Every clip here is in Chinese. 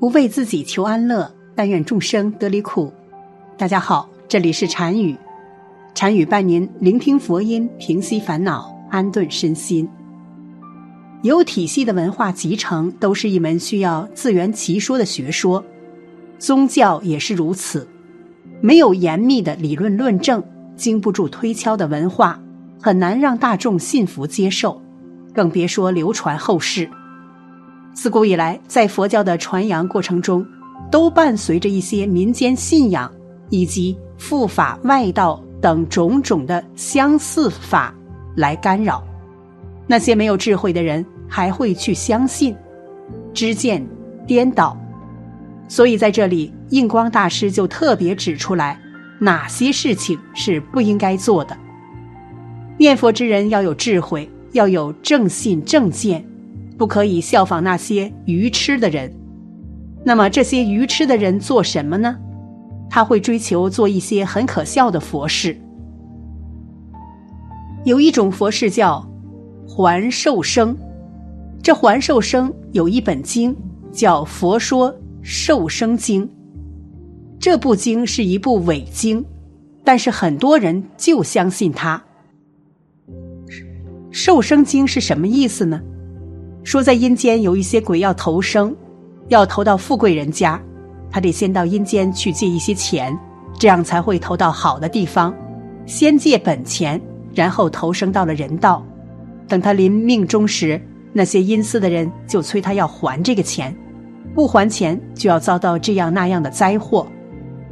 不为自己求安乐，但愿众生得离苦。大家好，这里是禅语，禅语伴您聆听佛音，平息烦恼，安顿身心。有体系的文化集成，都是一门需要自圆其说的学说。宗教也是如此，没有严密的理论论证，经不住推敲的文化，很难让大众信服接受，更别说流传后世。自古以来，在佛教的传扬过程中，都伴随着一些民间信仰以及复法外道等种种的相似法来干扰。那些没有智慧的人还会去相信，知见颠倒。所以在这里，印光大师就特别指出来，哪些事情是不应该做的。念佛之人要有智慧，要有正信正见。不可以效仿那些愚痴的人。那么这些愚痴的人做什么呢？他会追求做一些很可笑的佛事。有一种佛事叫还寿生，这还寿生有一本经叫《佛说寿生经》，这部经是一部伪经，但是很多人就相信它。寿生经是什么意思呢？说在阴间有一些鬼要投生，要投到富贵人家，他得先到阴间去借一些钱，这样才会投到好的地方。先借本钱，然后投生到了人道。等他临命终时，那些阴司的人就催他要还这个钱，不还钱就要遭到这样那样的灾祸，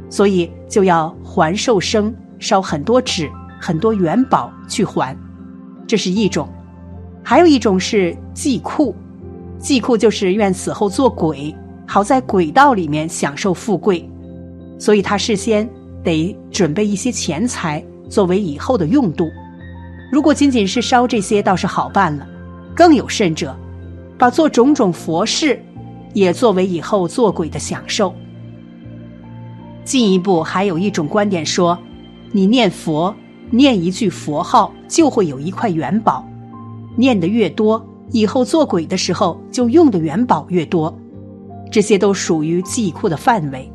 所以就要还寿生，烧很多纸、很多元宝去还。这是一种。还有一种是祭库，祭库就是愿死后做鬼，好在鬼道里面享受富贵，所以他事先得准备一些钱财作为以后的用度。如果仅仅是烧这些，倒是好办了；更有甚者，把做种种佛事也作为以后做鬼的享受。进一步还有一种观点说，你念佛念一句佛号，就会有一块元宝。念的越多，以后做鬼的时候就用的元宝越多，这些都属于祭库的范围。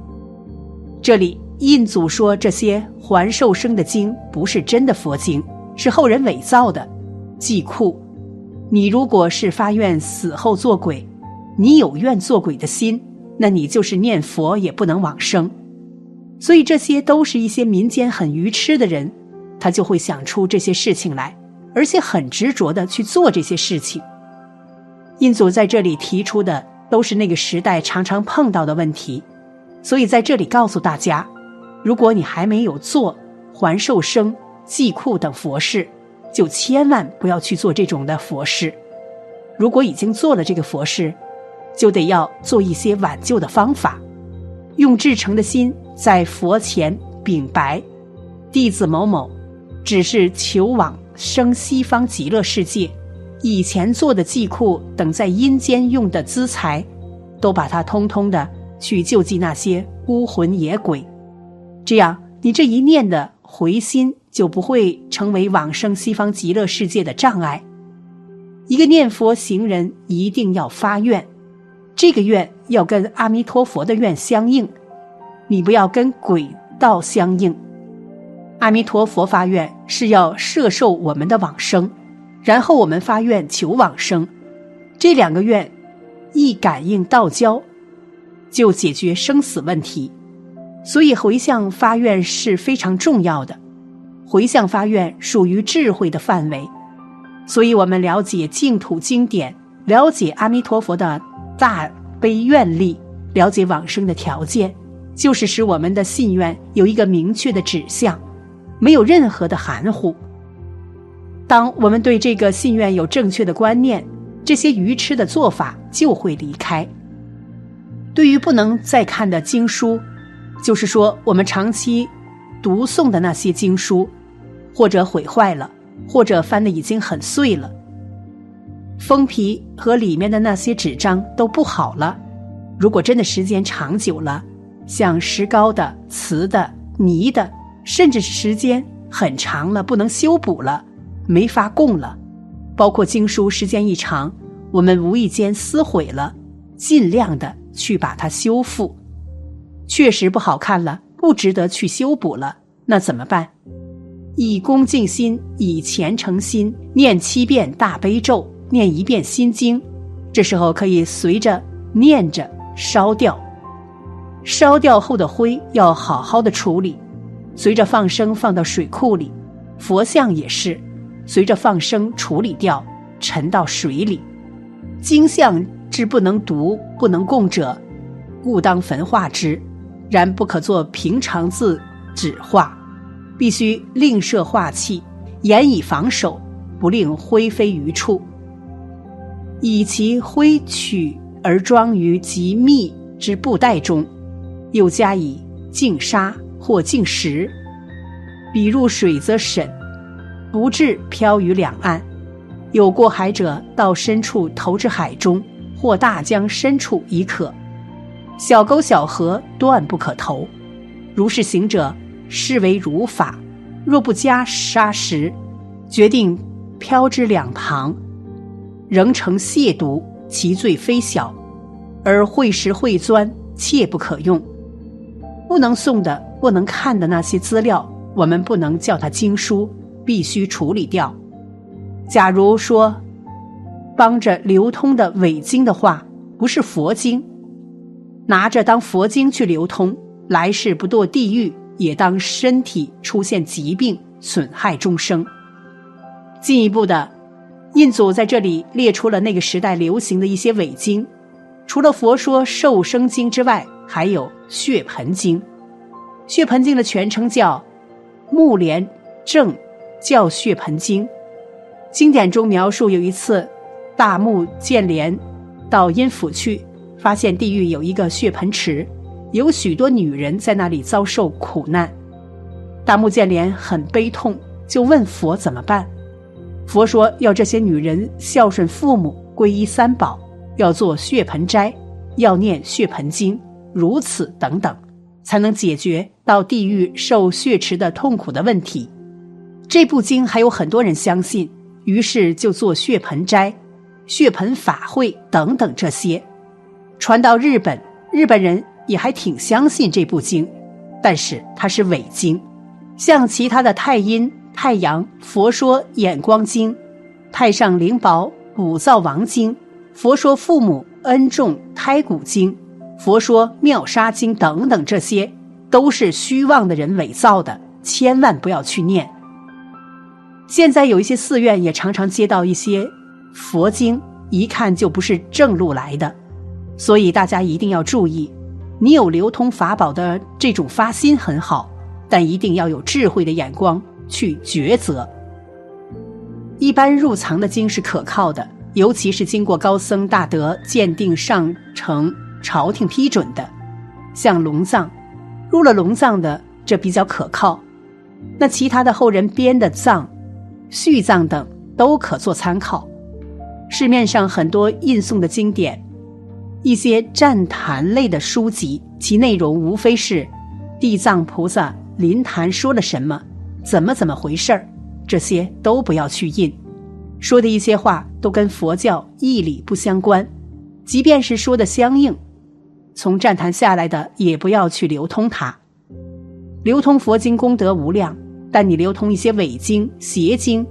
这里印祖说这些还寿生的经不是真的佛经，是后人伪造的祭库。你如果是发愿死后做鬼，你有愿做鬼的心，那你就是念佛也不能往生。所以这些都是一些民间很愚痴的人，他就会想出这些事情来。而且很执着的去做这些事情。印祖在这里提出的都是那个时代常常碰到的问题，所以在这里告诉大家：如果你还没有做还寿生、祭库等佛事，就千万不要去做这种的佛事。如果已经做了这个佛事，就得要做一些挽救的方法，用至诚的心在佛前禀白：弟子某某，只是求往。生西方极乐世界，以前做的祭库等在阴间用的资财，都把它通通的去救济那些孤魂野鬼，这样你这一念的回心就不会成为往生西方极乐世界的障碍。一个念佛行人一定要发愿，这个愿要跟阿弥陀佛的愿相应，你不要跟鬼道相应。阿弥陀佛发愿是要摄受我们的往生，然后我们发愿求往生，这两个愿一感应道交，就解决生死问题。所以回向发愿是非常重要的。回向发愿属于智慧的范围，所以我们了解净土经典，了解阿弥陀佛的大悲愿力，了解往生的条件，就是使我们的信愿有一个明确的指向。没有任何的含糊。当我们对这个信愿有正确的观念，这些愚痴的做法就会离开。对于不能再看的经书，就是说我们长期读诵的那些经书，或者毁坏了，或者翻的已经很碎了，封皮和里面的那些纸张都不好了。如果真的时间长久了，像石膏的、瓷的、泥的。甚至是时间很长了，不能修补了，没法供了。包括经书，时间一长，我们无意间撕毁了，尽量的去把它修复。确实不好看了，不值得去修补了，那怎么办？以恭敬心，以虔诚心，念七遍大悲咒，念一遍心经。这时候可以随着念着烧掉。烧掉后的灰要好好的处理，随着放生放到水库里。佛像也是，随着放生处理掉，沉到水里。经像之不能读、不能供者，故当焚化之。然不可作平常字纸画。必须另设化器，严以防守，不令灰飞于处。以其灰取而装于极密之布袋中，又加以净沙或净石，比入水则审，不至漂于两岸。有过海者，到深处投至海中，或大江深处亦可。小沟小河断不可投。如是行者。视为如法，若不加砂石，决定漂之两旁，仍成亵渎，其罪非小。而会石会钻，切不可用。不能送的、不能看的那些资料，我们不能叫它经书，必须处理掉。假如说帮着流通的伪经的话，不是佛经，拿着当佛经去流通，来世不堕地狱。也当身体出现疾病，损害众生。进一步的，印祖在这里列出了那个时代流行的一些伪经，除了《佛说受生经》之外，还有《血盆经》。《血盆经》的全称叫《木莲正教血盆经》。经典中描述有一次，大木建连到阴府去，发现地狱有一个血盆池。有许多女人在那里遭受苦难，大木建连很悲痛，就问佛怎么办。佛说要这些女人孝顺父母，皈依三宝，要做血盆斋，要念血盆经，如此等等，才能解决到地狱受血池的痛苦的问题。这部经还有很多人相信，于是就做血盆斋、血盆法会等等这些，传到日本，日本人。也还挺相信这部经，但是它是伪经，像其他的《太阴》《太阳》《佛说眼光经》《太上灵宝五造王经》《佛说父母恩重胎骨经》《佛说妙杀经》等等，这些都是虚妄的人伪造的，千万不要去念。现在有一些寺院也常常接到一些佛经，一看就不是正路来的，所以大家一定要注意。你有流通法宝的这种发心很好，但一定要有智慧的眼光去抉择。一般入藏的经是可靠的，尤其是经过高僧大德鉴定上呈朝廷批准的，像龙藏，入了龙藏的这比较可靠。那其他的后人编的藏、续藏等都可做参考。市面上很多印送的经典。一些赞坛类的书籍，其内容无非是地藏菩萨临坛说了什么，怎么怎么回事儿，这些都不要去印。说的一些话都跟佛教义理不相关，即便是说的相应，从赞坛下来的也不要去流通它。流通佛经功德无量，但你流通一些伪经邪经，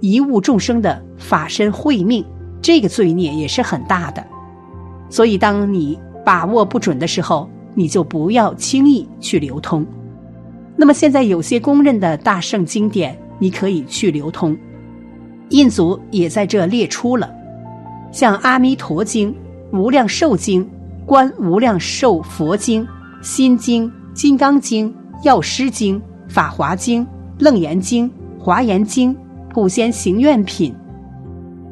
贻误众生的法身慧命，这个罪孽也是很大的。所以，当你把握不准的时候，你就不要轻易去流通。那么，现在有些公认的大圣经典，你可以去流通。印祖也在这列出了，像《阿弥陀经》《无量寿经》《观无量寿佛经》《心经》《金刚经》《药师经》《法华经》《楞严经》《华严经》《普贤行愿品》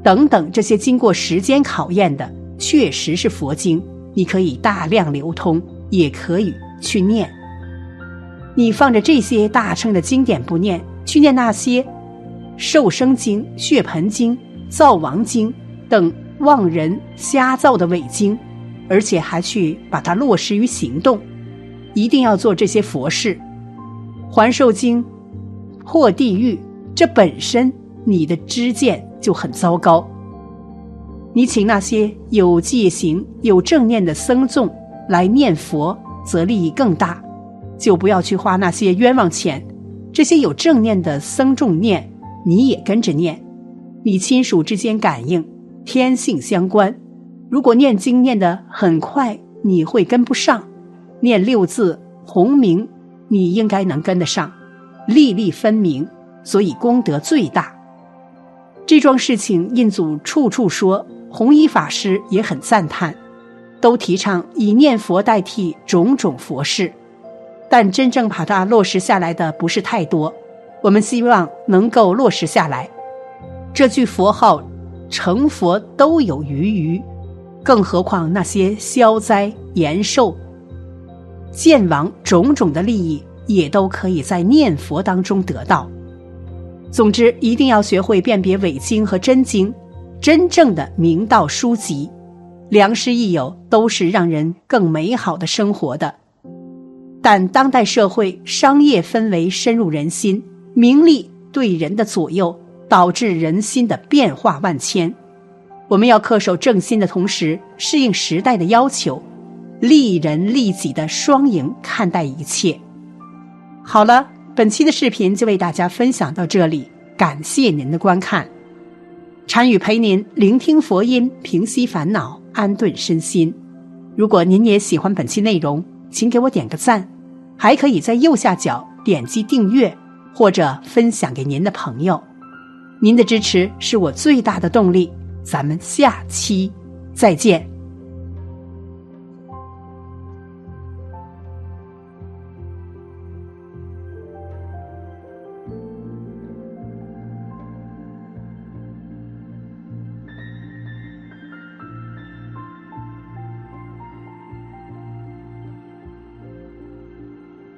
等等这些经过时间考验的。确实是佛经，你可以大量流通，也可以去念。你放着这些大乘的经典不念，去念那些受生经、血盆经、灶王经等妄人瞎造的伪经，而且还去把它落实于行动，一定要做这些佛事。还受经破地狱，这本身你的知见就很糟糕。你请那些有戒行、有正念的僧众来念佛，则利益更大。就不要去花那些冤枉钱。这些有正念的僧众念，你也跟着念。你亲属之间感应，天性相关。如果念经念得很快，你会跟不上；念六字洪名，你应该能跟得上，粒粒分明，所以功德最大。这桩事情，印祖处处说。弘一法师也很赞叹，都提倡以念佛代替种种佛事，但真正把它落实下来的不是太多。我们希望能够落实下来。这句佛号成佛都有余余，更何况那些消灾延寿、见王种种的利益，也都可以在念佛当中得到。总之，一定要学会辨别伪经和真经。真正的明道书籍，良师益友都是让人更美好的生活的。但当代社会商业氛围深入人心，名利对人的左右，导致人心的变化万千。我们要恪守正心的同时，适应时代的要求，利人利己的双赢看待一切。好了，本期的视频就为大家分享到这里，感谢您的观看。禅语陪您聆听佛音，平息烦恼，安顿身心。如果您也喜欢本期内容，请给我点个赞，还可以在右下角点击订阅或者分享给您的朋友。您的支持是我最大的动力。咱们下期再见。